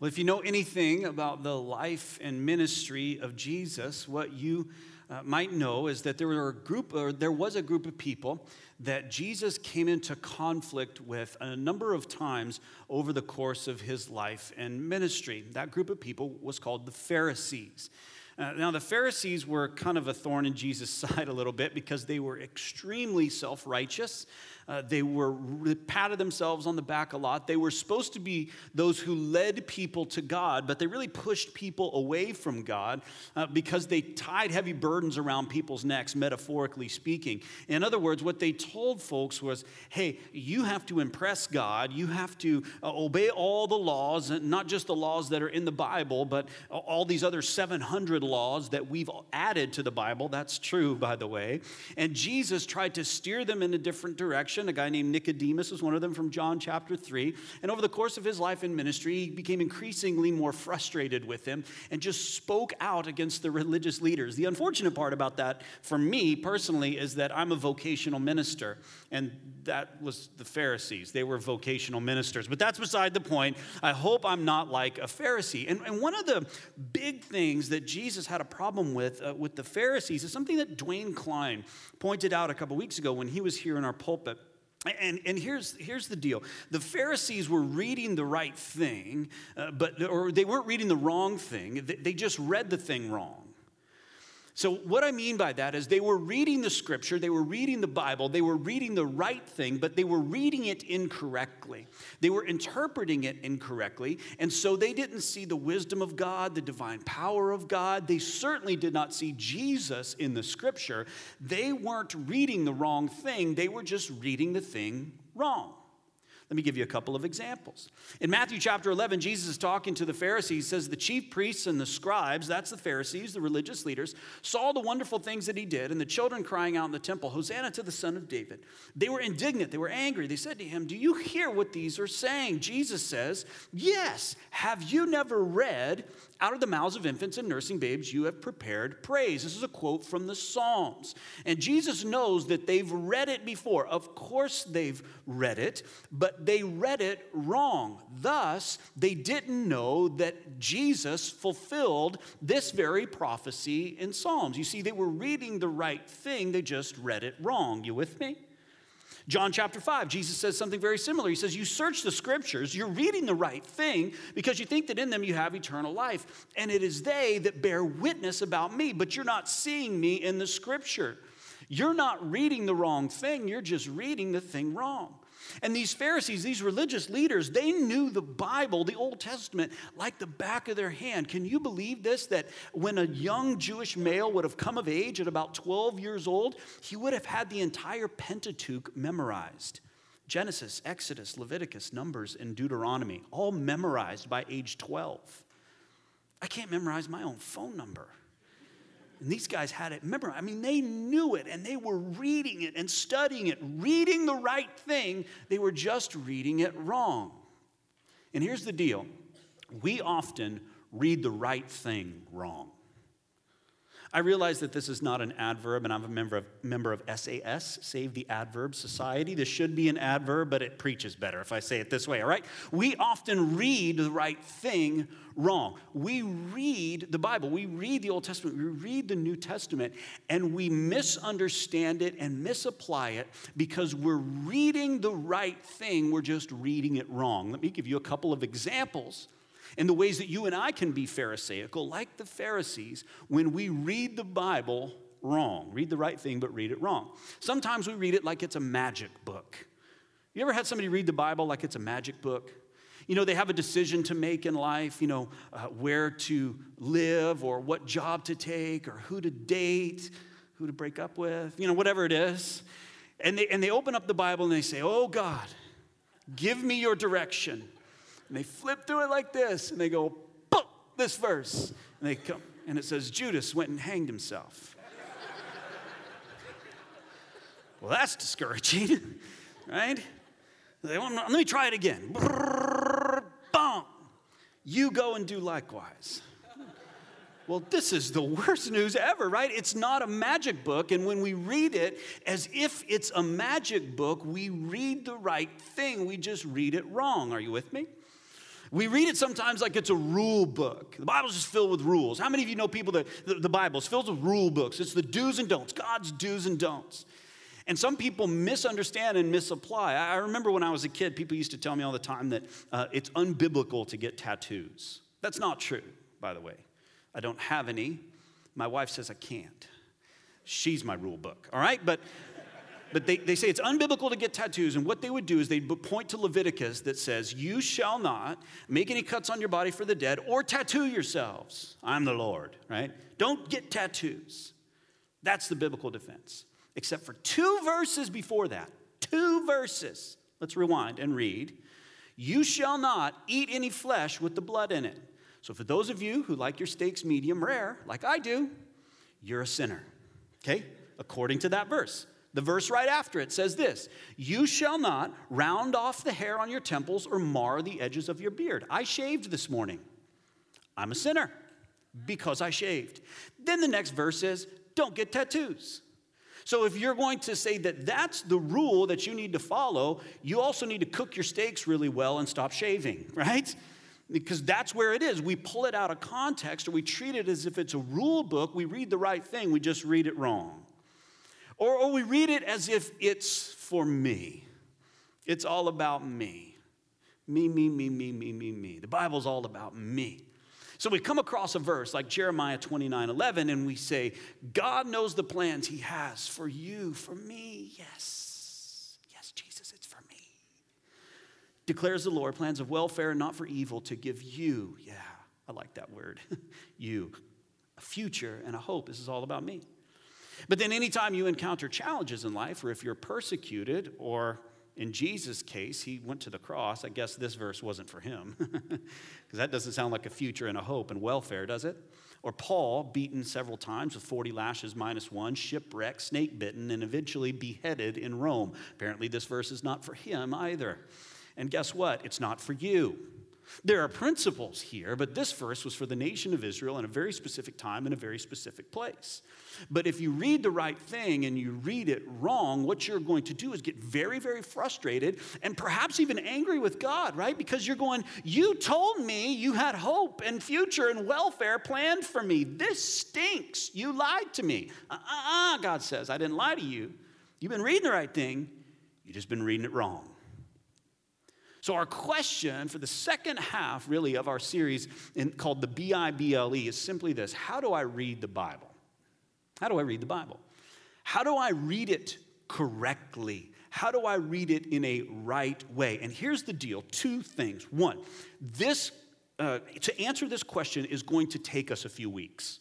Well, if you know anything about the life and ministry of Jesus, what you uh, might know is that there were a group, or there was a group of people that Jesus came into conflict with a number of times over the course of his life and ministry. That group of people was called the Pharisees. Uh, now, the Pharisees were kind of a thorn in Jesus' side a little bit because they were extremely self righteous. Uh, they were they patted themselves on the back a lot. They were supposed to be those who led people to God, but they really pushed people away from God uh, because they tied heavy burdens around people's necks, metaphorically speaking. In other words, what they told folks was, "Hey, you have to impress God. You have to uh, obey all the laws, not just the laws that are in the Bible, but all these other 700 laws that we've added to the Bible. That's true, by the way." And Jesus tried to steer them in a different direction a guy named Nicodemus was one of them from John chapter 3. And over the course of his life in ministry, he became increasingly more frustrated with him and just spoke out against the religious leaders. The unfortunate part about that, for me personally, is that I'm a vocational minister, and that was the Pharisees. They were vocational ministers. But that's beside the point. I hope I'm not like a Pharisee. And, and one of the big things that Jesus had a problem with uh, with the Pharisees is something that Dwayne Klein pointed out a couple weeks ago when he was here in our pulpit. And, and here's, here's the deal the Pharisees were reading the right thing, uh, but, or they weren't reading the wrong thing, they, they just read the thing wrong. So, what I mean by that is they were reading the scripture, they were reading the Bible, they were reading the right thing, but they were reading it incorrectly. They were interpreting it incorrectly, and so they didn't see the wisdom of God, the divine power of God. They certainly did not see Jesus in the scripture. They weren't reading the wrong thing, they were just reading the thing wrong. Let me give you a couple of examples. In Matthew chapter 11, Jesus is talking to the Pharisees, says the chief priests and the scribes, that's the Pharisees, the religious leaders, saw the wonderful things that he did, and the children crying out in the temple, Hosanna to the Son of David. They were indignant, they were angry. They said to him, Do you hear what these are saying? Jesus says, Yes. Have you never read, out of the mouths of infants and nursing babes, you have prepared praise? This is a quote from the Psalms. And Jesus knows that they've read it before. Of course, they've read it, but they read it wrong. Thus, they didn't know that Jesus fulfilled this very prophecy in Psalms. You see, they were reading the right thing, they just read it wrong. You with me? John chapter 5, Jesus says something very similar. He says, You search the scriptures, you're reading the right thing because you think that in them you have eternal life. And it is they that bear witness about me, but you're not seeing me in the scripture. You're not reading the wrong thing, you're just reading the thing wrong. And these Pharisees, these religious leaders, they knew the Bible, the Old Testament, like the back of their hand. Can you believe this? That when a young Jewish male would have come of age at about 12 years old, he would have had the entire Pentateuch memorized. Genesis, Exodus, Leviticus, Numbers, and Deuteronomy, all memorized by age 12. I can't memorize my own phone number. And these guys had it. Remember, I mean, they knew it and they were reading it and studying it, reading the right thing. They were just reading it wrong. And here's the deal we often read the right thing wrong. I realize that this is not an adverb, and I'm a member of, member of SAS, Save the Adverb Society. This should be an adverb, but it preaches better if I say it this way, all right? We often read the right thing wrong. We read the Bible, we read the Old Testament, we read the New Testament, and we misunderstand it and misapply it because we're reading the right thing, we're just reading it wrong. Let me give you a couple of examples in the ways that you and I can be Pharisaical, like the Pharisees, when we read the Bible wrong. Read the right thing, but read it wrong. Sometimes we read it like it's a magic book. You ever had somebody read the Bible like it's a magic book? You know, they have a decision to make in life, you know, uh, where to live or what job to take or who to date, who to break up with, you know, whatever it is. And they, and they open up the Bible and they say, Oh God, give me your direction. And they flip through it like this, and they go, Boom, this verse. And they come, and it says, Judas went and hanged himself. well, that's discouraging, right? Let me try it again. Boom. You go and do likewise. Well, this is the worst news ever, right? It's not a magic book. And when we read it as if it's a magic book, we read the right thing. We just read it wrong. Are you with me? We read it sometimes like it's a rule book. The Bible's just filled with rules. How many of you know people that the, the Bible is filled with rule books? It's the do's and don'ts, God's do's and don'ts. And some people misunderstand and misapply. I remember when I was a kid, people used to tell me all the time that uh, it's unbiblical to get tattoos. That's not true, by the way. I don't have any. My wife says I can't. She's my rule book, all right? But but they, they say it's unbiblical to get tattoos. And what they would do is they'd point to Leviticus that says, You shall not make any cuts on your body for the dead or tattoo yourselves. I'm the Lord, right? Don't get tattoos. That's the biblical defense. Except for two verses before that. Two verses. Let's rewind and read. You shall not eat any flesh with the blood in it. So, for those of you who like your steaks medium rare, like I do, you're a sinner. Okay? According to that verse. The verse right after it says this You shall not round off the hair on your temples or mar the edges of your beard. I shaved this morning. I'm a sinner because I shaved. Then the next verse says, Don't get tattoos. So if you're going to say that that's the rule that you need to follow, you also need to cook your steaks really well and stop shaving, right? Because that's where it is. We pull it out of context or we treat it as if it's a rule book. We read the right thing, we just read it wrong. Or, or we read it as if it's for me. It's all about me. Me, me, me, me, me, me, me. The Bible's all about me. So we come across a verse like Jeremiah 29 11, and we say, God knows the plans He has for you, for me. Yes. Yes, Jesus, it's for me. Declares the Lord, plans of welfare not for evil to give you, yeah, I like that word, you, a future and a hope. This is all about me. But then, anytime you encounter challenges in life, or if you're persecuted, or in Jesus' case, he went to the cross. I guess this verse wasn't for him, because that doesn't sound like a future and a hope and welfare, does it? Or Paul, beaten several times with 40 lashes minus one, shipwrecked, snake bitten, and eventually beheaded in Rome. Apparently, this verse is not for him either. And guess what? It's not for you. There are principles here, but this verse was for the nation of Israel in a very specific time in a very specific place. But if you read the right thing and you read it wrong, what you're going to do is get very, very frustrated and perhaps even angry with God, right? Because you're going, You told me you had hope and future and welfare planned for me. This stinks. You lied to me. Uh uh, uh God says, I didn't lie to you. You've been reading the right thing, you've just been reading it wrong. So, our question for the second half, really, of our series in, called the B I B L E is simply this How do I read the Bible? How do I read the Bible? How do I read it correctly? How do I read it in a right way? And here's the deal two things. One, this, uh, to answer this question is going to take us a few weeks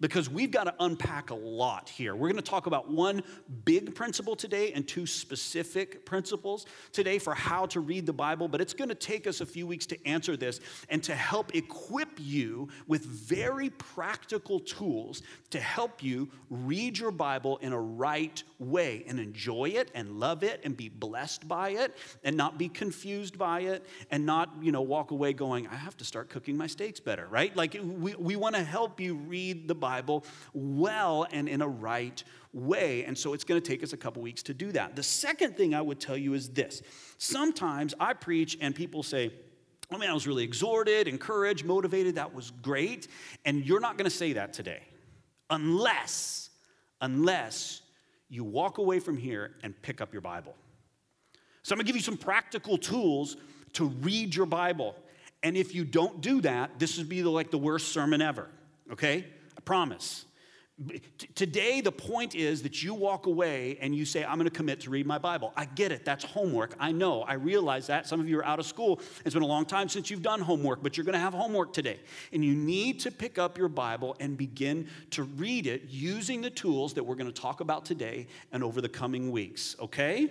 because we've got to unpack a lot here. We're going to talk about one big principle today and two specific principles today for how to read the Bible, but it's going to take us a few weeks to answer this and to help equip you with very practical tools to help you read your Bible in a right way and enjoy it and love it and be blessed by it and not be confused by it and not, you know, walk away going, I have to start cooking my steaks better, right? Like we, we want to help you read the Bible Bible well and in a right way. And so it's going to take us a couple weeks to do that. The second thing I would tell you is this sometimes I preach and people say, oh, I mean, I was really exhorted, encouraged, motivated. That was great. And you're not going to say that today unless, unless you walk away from here and pick up your Bible. So I'm going to give you some practical tools to read your Bible. And if you don't do that, this would be like the worst sermon ever, okay? I promise. Today, the point is that you walk away and you say, I'm going to commit to read my Bible. I get it. That's homework. I know. I realize that. Some of you are out of school. It's been a long time since you've done homework, but you're going to have homework today. And you need to pick up your Bible and begin to read it using the tools that we're going to talk about today and over the coming weeks, okay?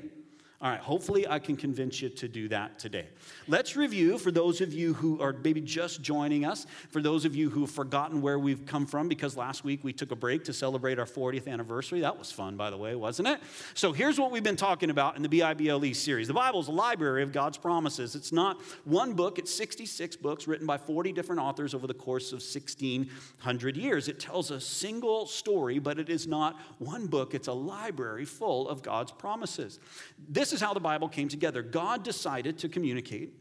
All right, hopefully I can convince you to do that today. Let's review for those of you who are maybe just joining us, for those of you who have forgotten where we've come from, because last week we took a break to celebrate our 40th anniversary. That was fun, by the way, wasn't it? So here's what we've been talking about in the BIBLE series. The Bible is a library of God's promises. It's not one book, it's 66 books written by 40 different authors over the course of 1,600 years. It tells a single story, but it is not one book, it's a library full of God's promises. This this is how the Bible came together. God decided to communicate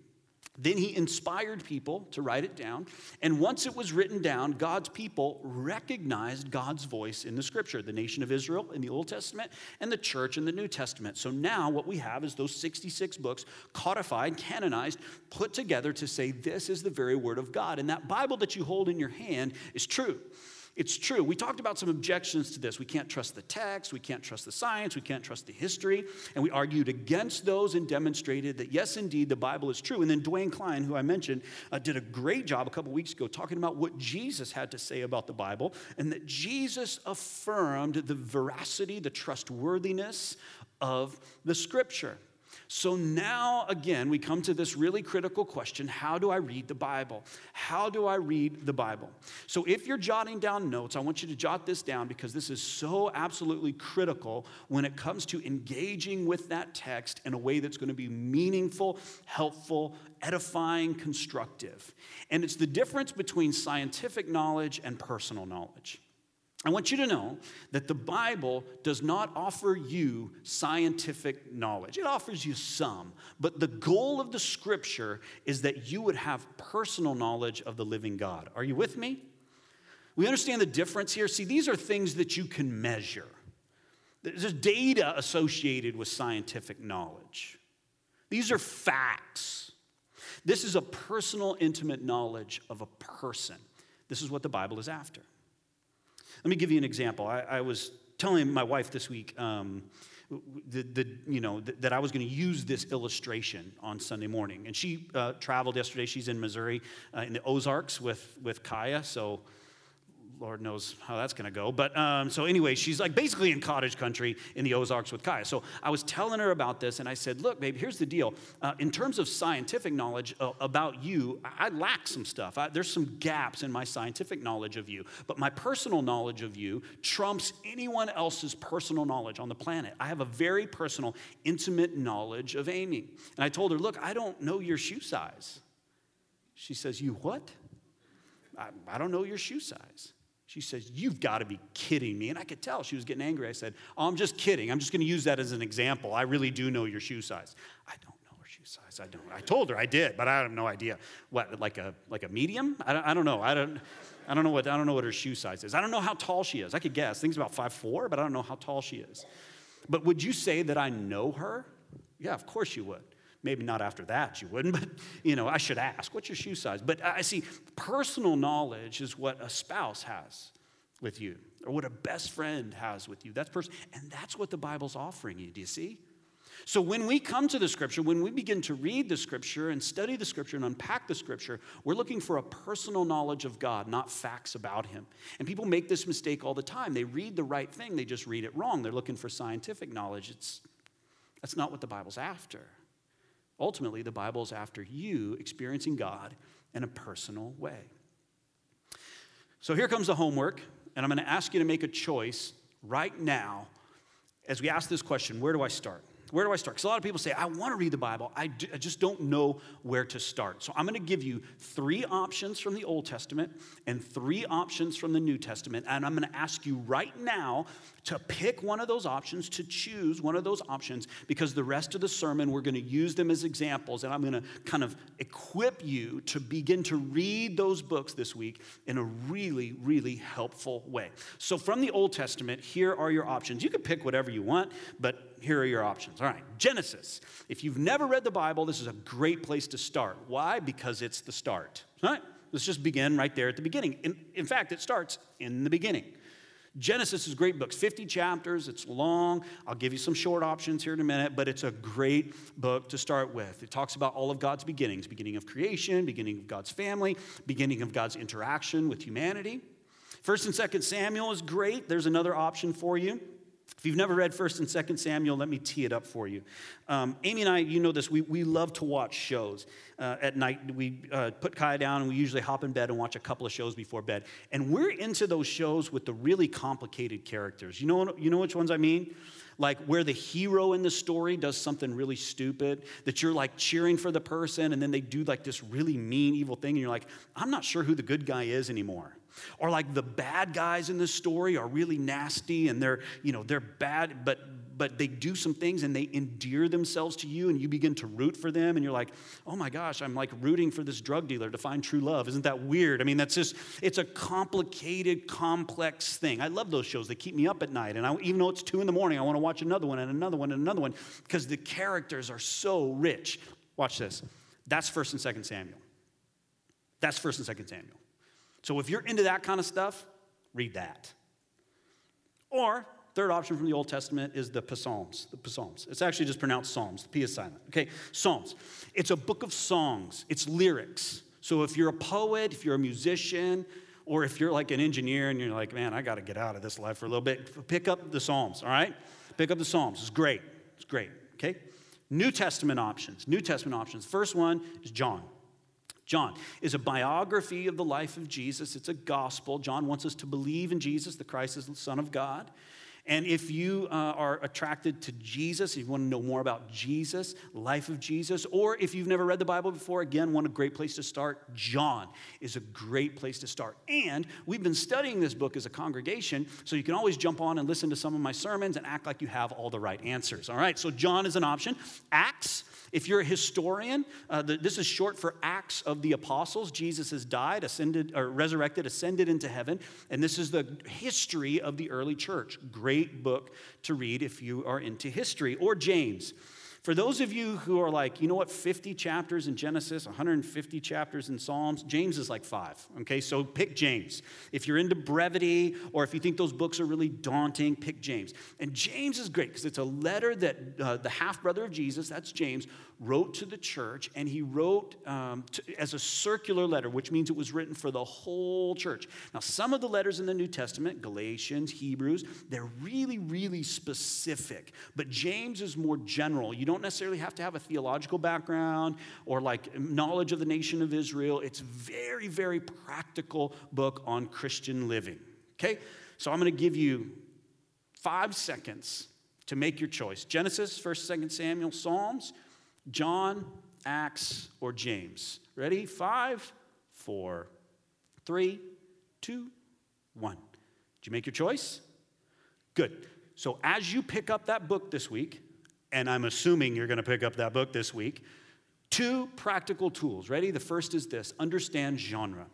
Then he inspired people to write it down. And once it was written down, God's people recognized God's voice in the scripture the nation of Israel in the Old Testament and the church in the New Testament. So now what we have is those 66 books codified, canonized, put together to say this is the very word of God. And that Bible that you hold in your hand is true. It's true. We talked about some objections to this. We can't trust the text, we can't trust the science, we can't trust the history. And we argued against those and demonstrated that, yes, indeed, the Bible is true. And then Dwayne Klein, who I mentioned, uh, did a great job a couple weeks ago talking about what Jesus had to say about the Bible and that Jesus affirmed the veracity, the trustworthiness of the scripture. So now, again, we come to this really critical question how do I read the Bible? How do I read the Bible? So if you're jotting down notes, I want you to jot this down because this is so absolutely critical when it comes to engaging with that text in a way that's going to be meaningful, helpful, edifying, constructive. And it's the difference between scientific knowledge and personal knowledge. I want you to know that the Bible does not offer you scientific knowledge. It offers you some, but the goal of the scripture is that you would have personal knowledge of the living God. Are you with me? We understand the difference here. See, these are things that you can measure. There's data associated with scientific knowledge. These are facts. This is a personal, intimate knowledge of a person. This is what the Bible is after. Let me give you an example. I, I was telling my wife this week um, the, the, you know, that I was going to use this illustration on Sunday morning. And she uh, traveled yesterday. She's in Missouri uh, in the Ozarks with, with Kaya. So Lord knows how that's going to go. But um, so, anyway, she's like basically in cottage country in the Ozarks with Kaya. So, I was telling her about this, and I said, Look, babe, here's the deal. Uh, in terms of scientific knowledge uh, about you, I lack some stuff. I, there's some gaps in my scientific knowledge of you, but my personal knowledge of you trumps anyone else's personal knowledge on the planet. I have a very personal, intimate knowledge of Amy. And I told her, Look, I don't know your shoe size. She says, You what? I, I don't know your shoe size. She says, You've got to be kidding me. And I could tell she was getting angry. I said, Oh, I'm just kidding. I'm just going to use that as an example. I really do know your shoe size. I don't know her shoe size. I don't. I told her I did, but I have no idea. What, like a, like a medium? I don't, I don't know. I don't, I don't know what I don't know what her shoe size is. I don't know how tall she is. I could guess. Things about five four, but I don't know how tall she is. But would you say that I know her? Yeah, of course you would. Maybe not after that, you wouldn't, but you know, I should ask, what's your shoe size? But I see personal knowledge is what a spouse has with you, or what a best friend has with you. That's person, and that's what the Bible's offering you. Do you see? So when we come to the scripture, when we begin to read the scripture and study the scripture and unpack the scripture, we're looking for a personal knowledge of God, not facts about him. And people make this mistake all the time. They read the right thing, they just read it wrong. They're looking for scientific knowledge. It's that's not what the Bible's after. Ultimately, the Bible is after you experiencing God in a personal way. So here comes the homework, and I'm going to ask you to make a choice right now as we ask this question where do I start? Where do I start? Because a lot of people say, I want to read the Bible, I, do, I just don't know where to start. So I'm going to give you three options from the Old Testament and three options from the New Testament. And I'm going to ask you right now to pick one of those options, to choose one of those options, because the rest of the sermon, we're going to use them as examples. And I'm going to kind of equip you to begin to read those books this week in a really, really helpful way. So from the Old Testament, here are your options. You can pick whatever you want, but here are your options. All right, Genesis. If you've never read the Bible, this is a great place to start. Why? Because it's the start. All right, let's just begin right there at the beginning. In, in fact, it starts in the beginning. Genesis is great books, 50 chapters, it's long. I'll give you some short options here in a minute, but it's a great book to start with. It talks about all of God's beginnings beginning of creation, beginning of God's family, beginning of God's interaction with humanity. First and Second Samuel is great. There's another option for you. If you've never read 1st and 2nd Samuel, let me tee it up for you. Um, Amy and I, you know this, we, we love to watch shows. Uh, at night, we uh, put Kaya down and we usually hop in bed and watch a couple of shows before bed. And we're into those shows with the really complicated characters. You know, you know which ones I mean? Like where the hero in the story does something really stupid, that you're like cheering for the person, and then they do like this really mean, evil thing, and you're like, I'm not sure who the good guy is anymore. Or like the bad guys in the story are really nasty and they're, you know, they're bad, but but they do some things and they endear themselves to you and you begin to root for them and you're like, oh my gosh, I'm like rooting for this drug dealer to find true love. Isn't that weird? I mean, that's just, it's a complicated, complex thing. I love those shows. They keep me up at night. And I, even though it's two in the morning, I want to watch another one and another one and another one because the characters are so rich. Watch this. That's 1st and 2nd Samuel. That's 1st and 2nd Samuel. So if you're into that kind of stuff, read that. Or, third option from the Old Testament is the Psalms. The Psalms. It's actually just pronounced Psalms. The P is silent. Okay, Psalms. It's a book of songs, it's lyrics. So if you're a poet, if you're a musician, or if you're like an engineer and you're like, man, I got to get out of this life for a little bit, pick up the Psalms, all right? Pick up the Psalms. It's great. It's great, okay? New Testament options. New Testament options. First one is John. John is a biography of the life of Jesus. It's a gospel. John wants us to believe in Jesus, the Christ is the Son of God. And if you uh, are attracted to Jesus, if you want to know more about Jesus, life of Jesus, or if you've never read the Bible before, again, one a great place to start. John is a great place to start. And we've been studying this book as a congregation, so you can always jump on and listen to some of my sermons and act like you have all the right answers. All right, so John is an option. Acts if you're a historian, uh, the, this is short for Acts of the Apostles. Jesus has died, ascended, or resurrected, ascended into heaven, and this is the history of the early church. Great book to read if you are into history. Or James. For those of you who are like, you know what, 50 chapters in Genesis, 150 chapters in Psalms, James is like five. Okay, so pick James. If you're into brevity or if you think those books are really daunting, pick James. And James is great because it's a letter that uh, the half brother of Jesus, that's James, wrote to the church, and he wrote um, to, as a circular letter, which means it was written for the whole church. Now, some of the letters in the New Testament, Galatians, Hebrews, they're really, really specific, but James is more general. You don't necessarily have to have a theological background or like knowledge of the nation of Israel. It's very, very practical book on Christian living. Okay? So I'm going to give you five seconds to make your choice. Genesis, 1st, 2nd Samuel, Psalms, John, Acts, or James. Ready? Five, four, three, two, one. Did you make your choice? Good. So as you pick up that book this week, and I'm assuming you're going to pick up that book this week, two practical tools. Ready? The first is this understand genre.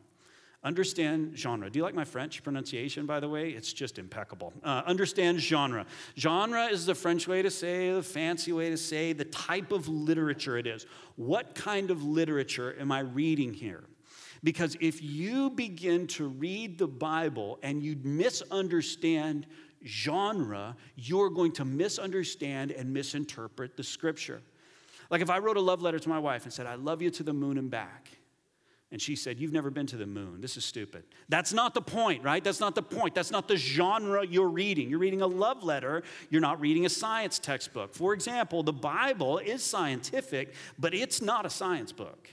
Understand genre. Do you like my French pronunciation, by the way? It's just impeccable. Uh, understand genre. Genre is the French way to say, the fancy way to say, the type of literature it is. What kind of literature am I reading here? Because if you begin to read the Bible and you misunderstand genre, you're going to misunderstand and misinterpret the scripture. Like if I wrote a love letter to my wife and said, I love you to the moon and back and she said, You've never been to the moon. This is stupid. That's not the point, right? That's not the point. That's not the genre you're reading. You're reading a love letter, you're not reading a science textbook. For example, the Bible is scientific, but it's not a science book.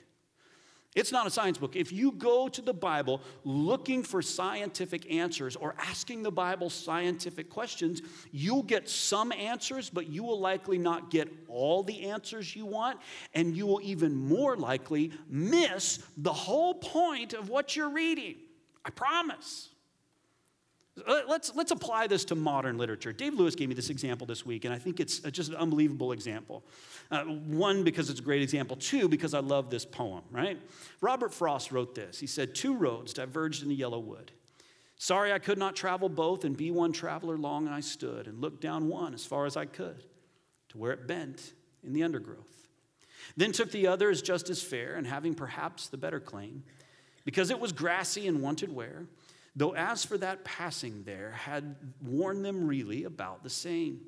It's not a science book. If you go to the Bible looking for scientific answers or asking the Bible scientific questions, you'll get some answers, but you will likely not get all the answers you want, and you will even more likely miss the whole point of what you're reading. I promise. Let's, let's apply this to modern literature. Dave Lewis gave me this example this week, and I think it's just an unbelievable example. Uh, one, because it's a great example. Two, because I love this poem, right? Robert Frost wrote this. He said, Two roads diverged in the yellow wood. Sorry I could not travel both, and be one traveler long I stood, and looked down one as far as I could to where it bent in the undergrowth. Then took the other as just as fair, and having perhaps the better claim, because it was grassy and wanted wear Though as for that passing there, had worn them really about the same.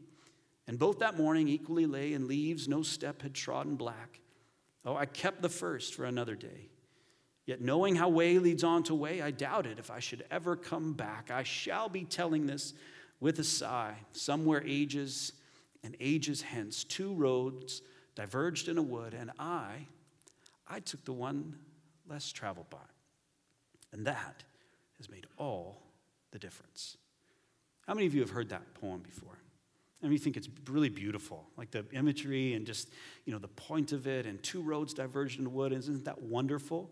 And both that morning equally lay in leaves, no step had trodden black. Oh, I kept the first for another day. Yet knowing how way leads on to way, I doubted if I should ever come back. I shall be telling this with a sigh. Somewhere ages and ages hence, two roads diverged in a wood, and I, I took the one less traveled by. And that has made all the difference. How many of you have heard that poem before? I mean, you think it's really beautiful, like the imagery and just, you know, the point of it and two roads diverged in the wood. Isn't that wonderful?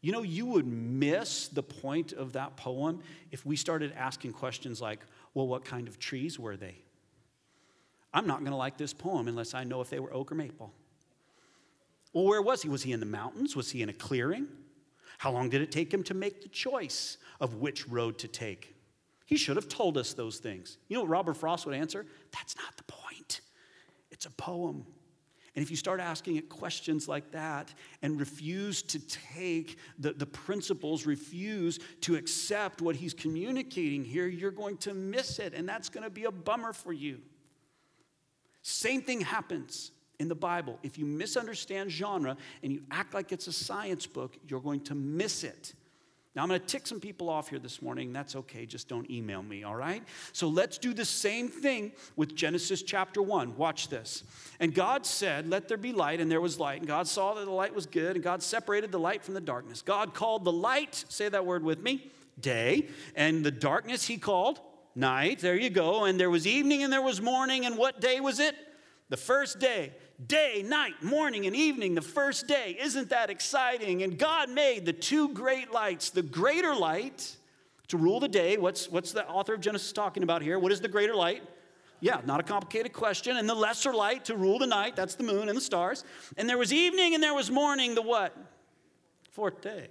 You know, you would miss the point of that poem if we started asking questions like, well, what kind of trees were they? I'm not going to like this poem unless I know if they were oak or maple. Well, where was he? Was he in the mountains? Was he in a clearing? How long did it take him to make the choice of which road to take? He should have told us those things. You know what Robert Frost would answer? That's not the point. It's a poem. And if you start asking it questions like that and refuse to take the, the principles, refuse to accept what he's communicating here, you're going to miss it. And that's going to be a bummer for you. Same thing happens in the Bible. If you misunderstand genre and you act like it's a science book, you're going to miss it. Now, I'm going to tick some people off here this morning. That's okay. Just don't email me, all right? So let's do the same thing with Genesis chapter 1. Watch this. And God said, Let there be light, and there was light. And God saw that the light was good, and God separated the light from the darkness. God called the light, say that word with me, day, and the darkness he called night. There you go. And there was evening and there was morning. And what day was it? The first day day, night, morning, and evening, the first day. Isn't that exciting? And God made the two great lights the greater light to rule the day. What's, what's the author of Genesis talking about here? What is the greater light? Yeah, not a complicated question. And the lesser light to rule the night. That's the moon and the stars. And there was evening and there was morning, the what? Fourth day.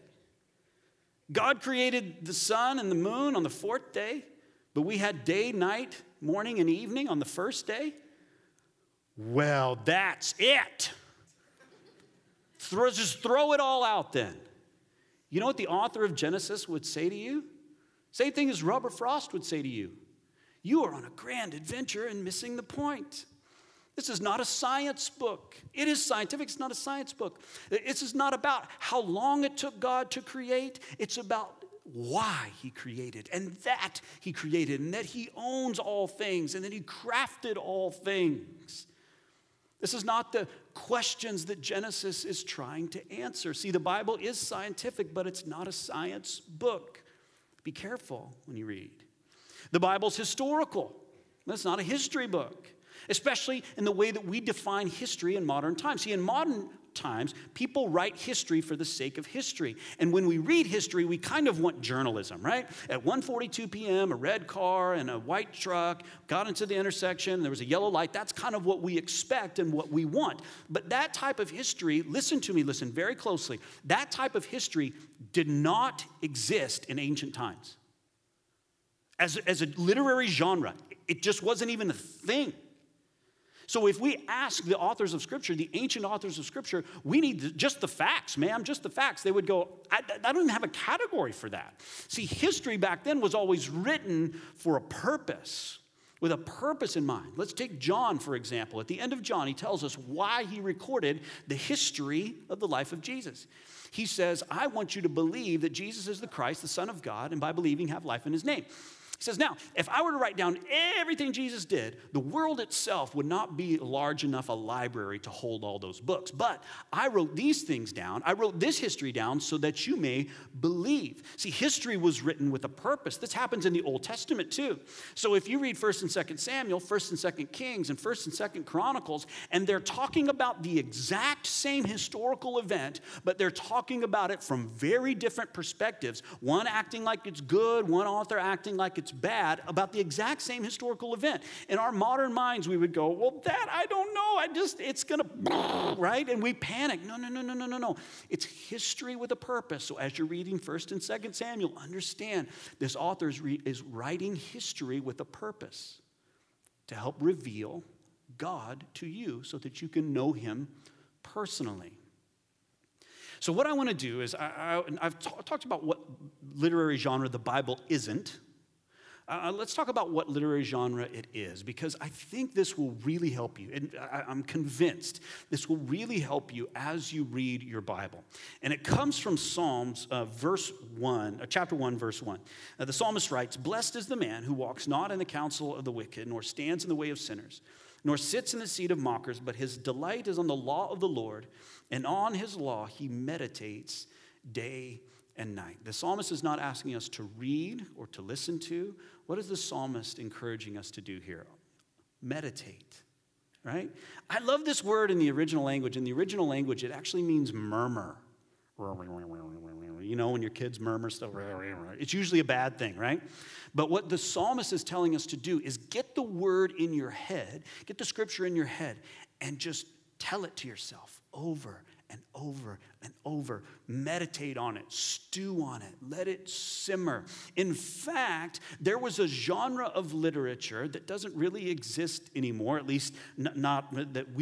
God created the sun and the moon on the fourth day, but we had day, night, morning, and evening on the first day. Well, that's it. Just throw it all out then. You know what the author of Genesis would say to you? Same thing as Robert Frost would say to you. You are on a grand adventure and missing the point. This is not a science book. It is scientific, it's not a science book. This is not about how long it took God to create, it's about why He created and that He created and that He owns all things and that He crafted all things. This is not the questions that Genesis is trying to answer. See, the Bible is scientific, but it's not a science book. Be careful when you read. The Bible's historical, it's not a history book, especially in the way that we define history in modern times. See, in modern times, people write history for the sake of history. And when we read history, we kind of want journalism, right? At 1:42 p.m., a red car and a white truck got into the intersection, there was a yellow light. That's kind of what we expect and what we want. But that type of history, listen to me, listen very closely. That type of history did not exist in ancient times. As, as a literary genre, it just wasn't even a thing. So if we ask the authors of Scripture, the ancient authors of Scripture, we need just the facts, ma'am, just the facts. They would go, I, I don't even have a category for that. See, history back then was always written for a purpose with a purpose in mind. Let's take John, for example. At the end of John, he tells us why he recorded the history of the life of Jesus. He says, I want you to believe that Jesus is the Christ, the Son of God, and by believing, have life in his name. He says, Now, if I were to write down everything Jesus did, the world itself would not be large enough a library to hold all those books. But I wrote these things down. I wrote this history down so that you may believe. See, history was written with a purpose. This happens in the Old Testament too. So if you read 1st and 2nd Samuel, 1st and 2nd Kings, and 1st and 2nd Chronicles, and they're talking about the exact same historical event, but they're talking about it from very different perspectives. One acting like it's good, one author acting like it's bad about the exact same historical event. In our modern minds, we would go, Well, that I don't know. I just, it's going to, right? And we panic. No, no, no, no, no, no, no. It's history with a purpose. So as you're reading 1st and 2nd Samuel, understand this author is, re- is writing history with a purpose to help reveal God to you so that you can know him personally. So, what I want to do is, I, have talked about what literary genre the Bible isn't. Uh, let's talk about what literary genre it is, because I think this will really help you. And I, am convinced this will really help you as you read your Bible. And it comes from Psalms, uh, verse 1, uh, chapter 1, verse 1. Uh, the psalmist writes Blessed is the man who walks not in the counsel of the wicked, nor stands in the way of sinners, nor sits in the seat of mockers, but his delight is on the law of the Lord, and on his law he meditates day and night. The psalmist is not asking us to read or to listen to. What is the psalmist encouraging us to do here? Meditate, right? I love this word in the original language. In the original language, it actually means murmur. You know, when your kids murmur stuff, it's usually a bad thing, right? But what the psalmist is telling us to do is get the word in your head, get the scripture in your head, and just tell it to yourself over and over and over. Meditate on it, stew on it, let it simmer. In fact, there was a genre of literature that doesn't really exist anymore, at least not that we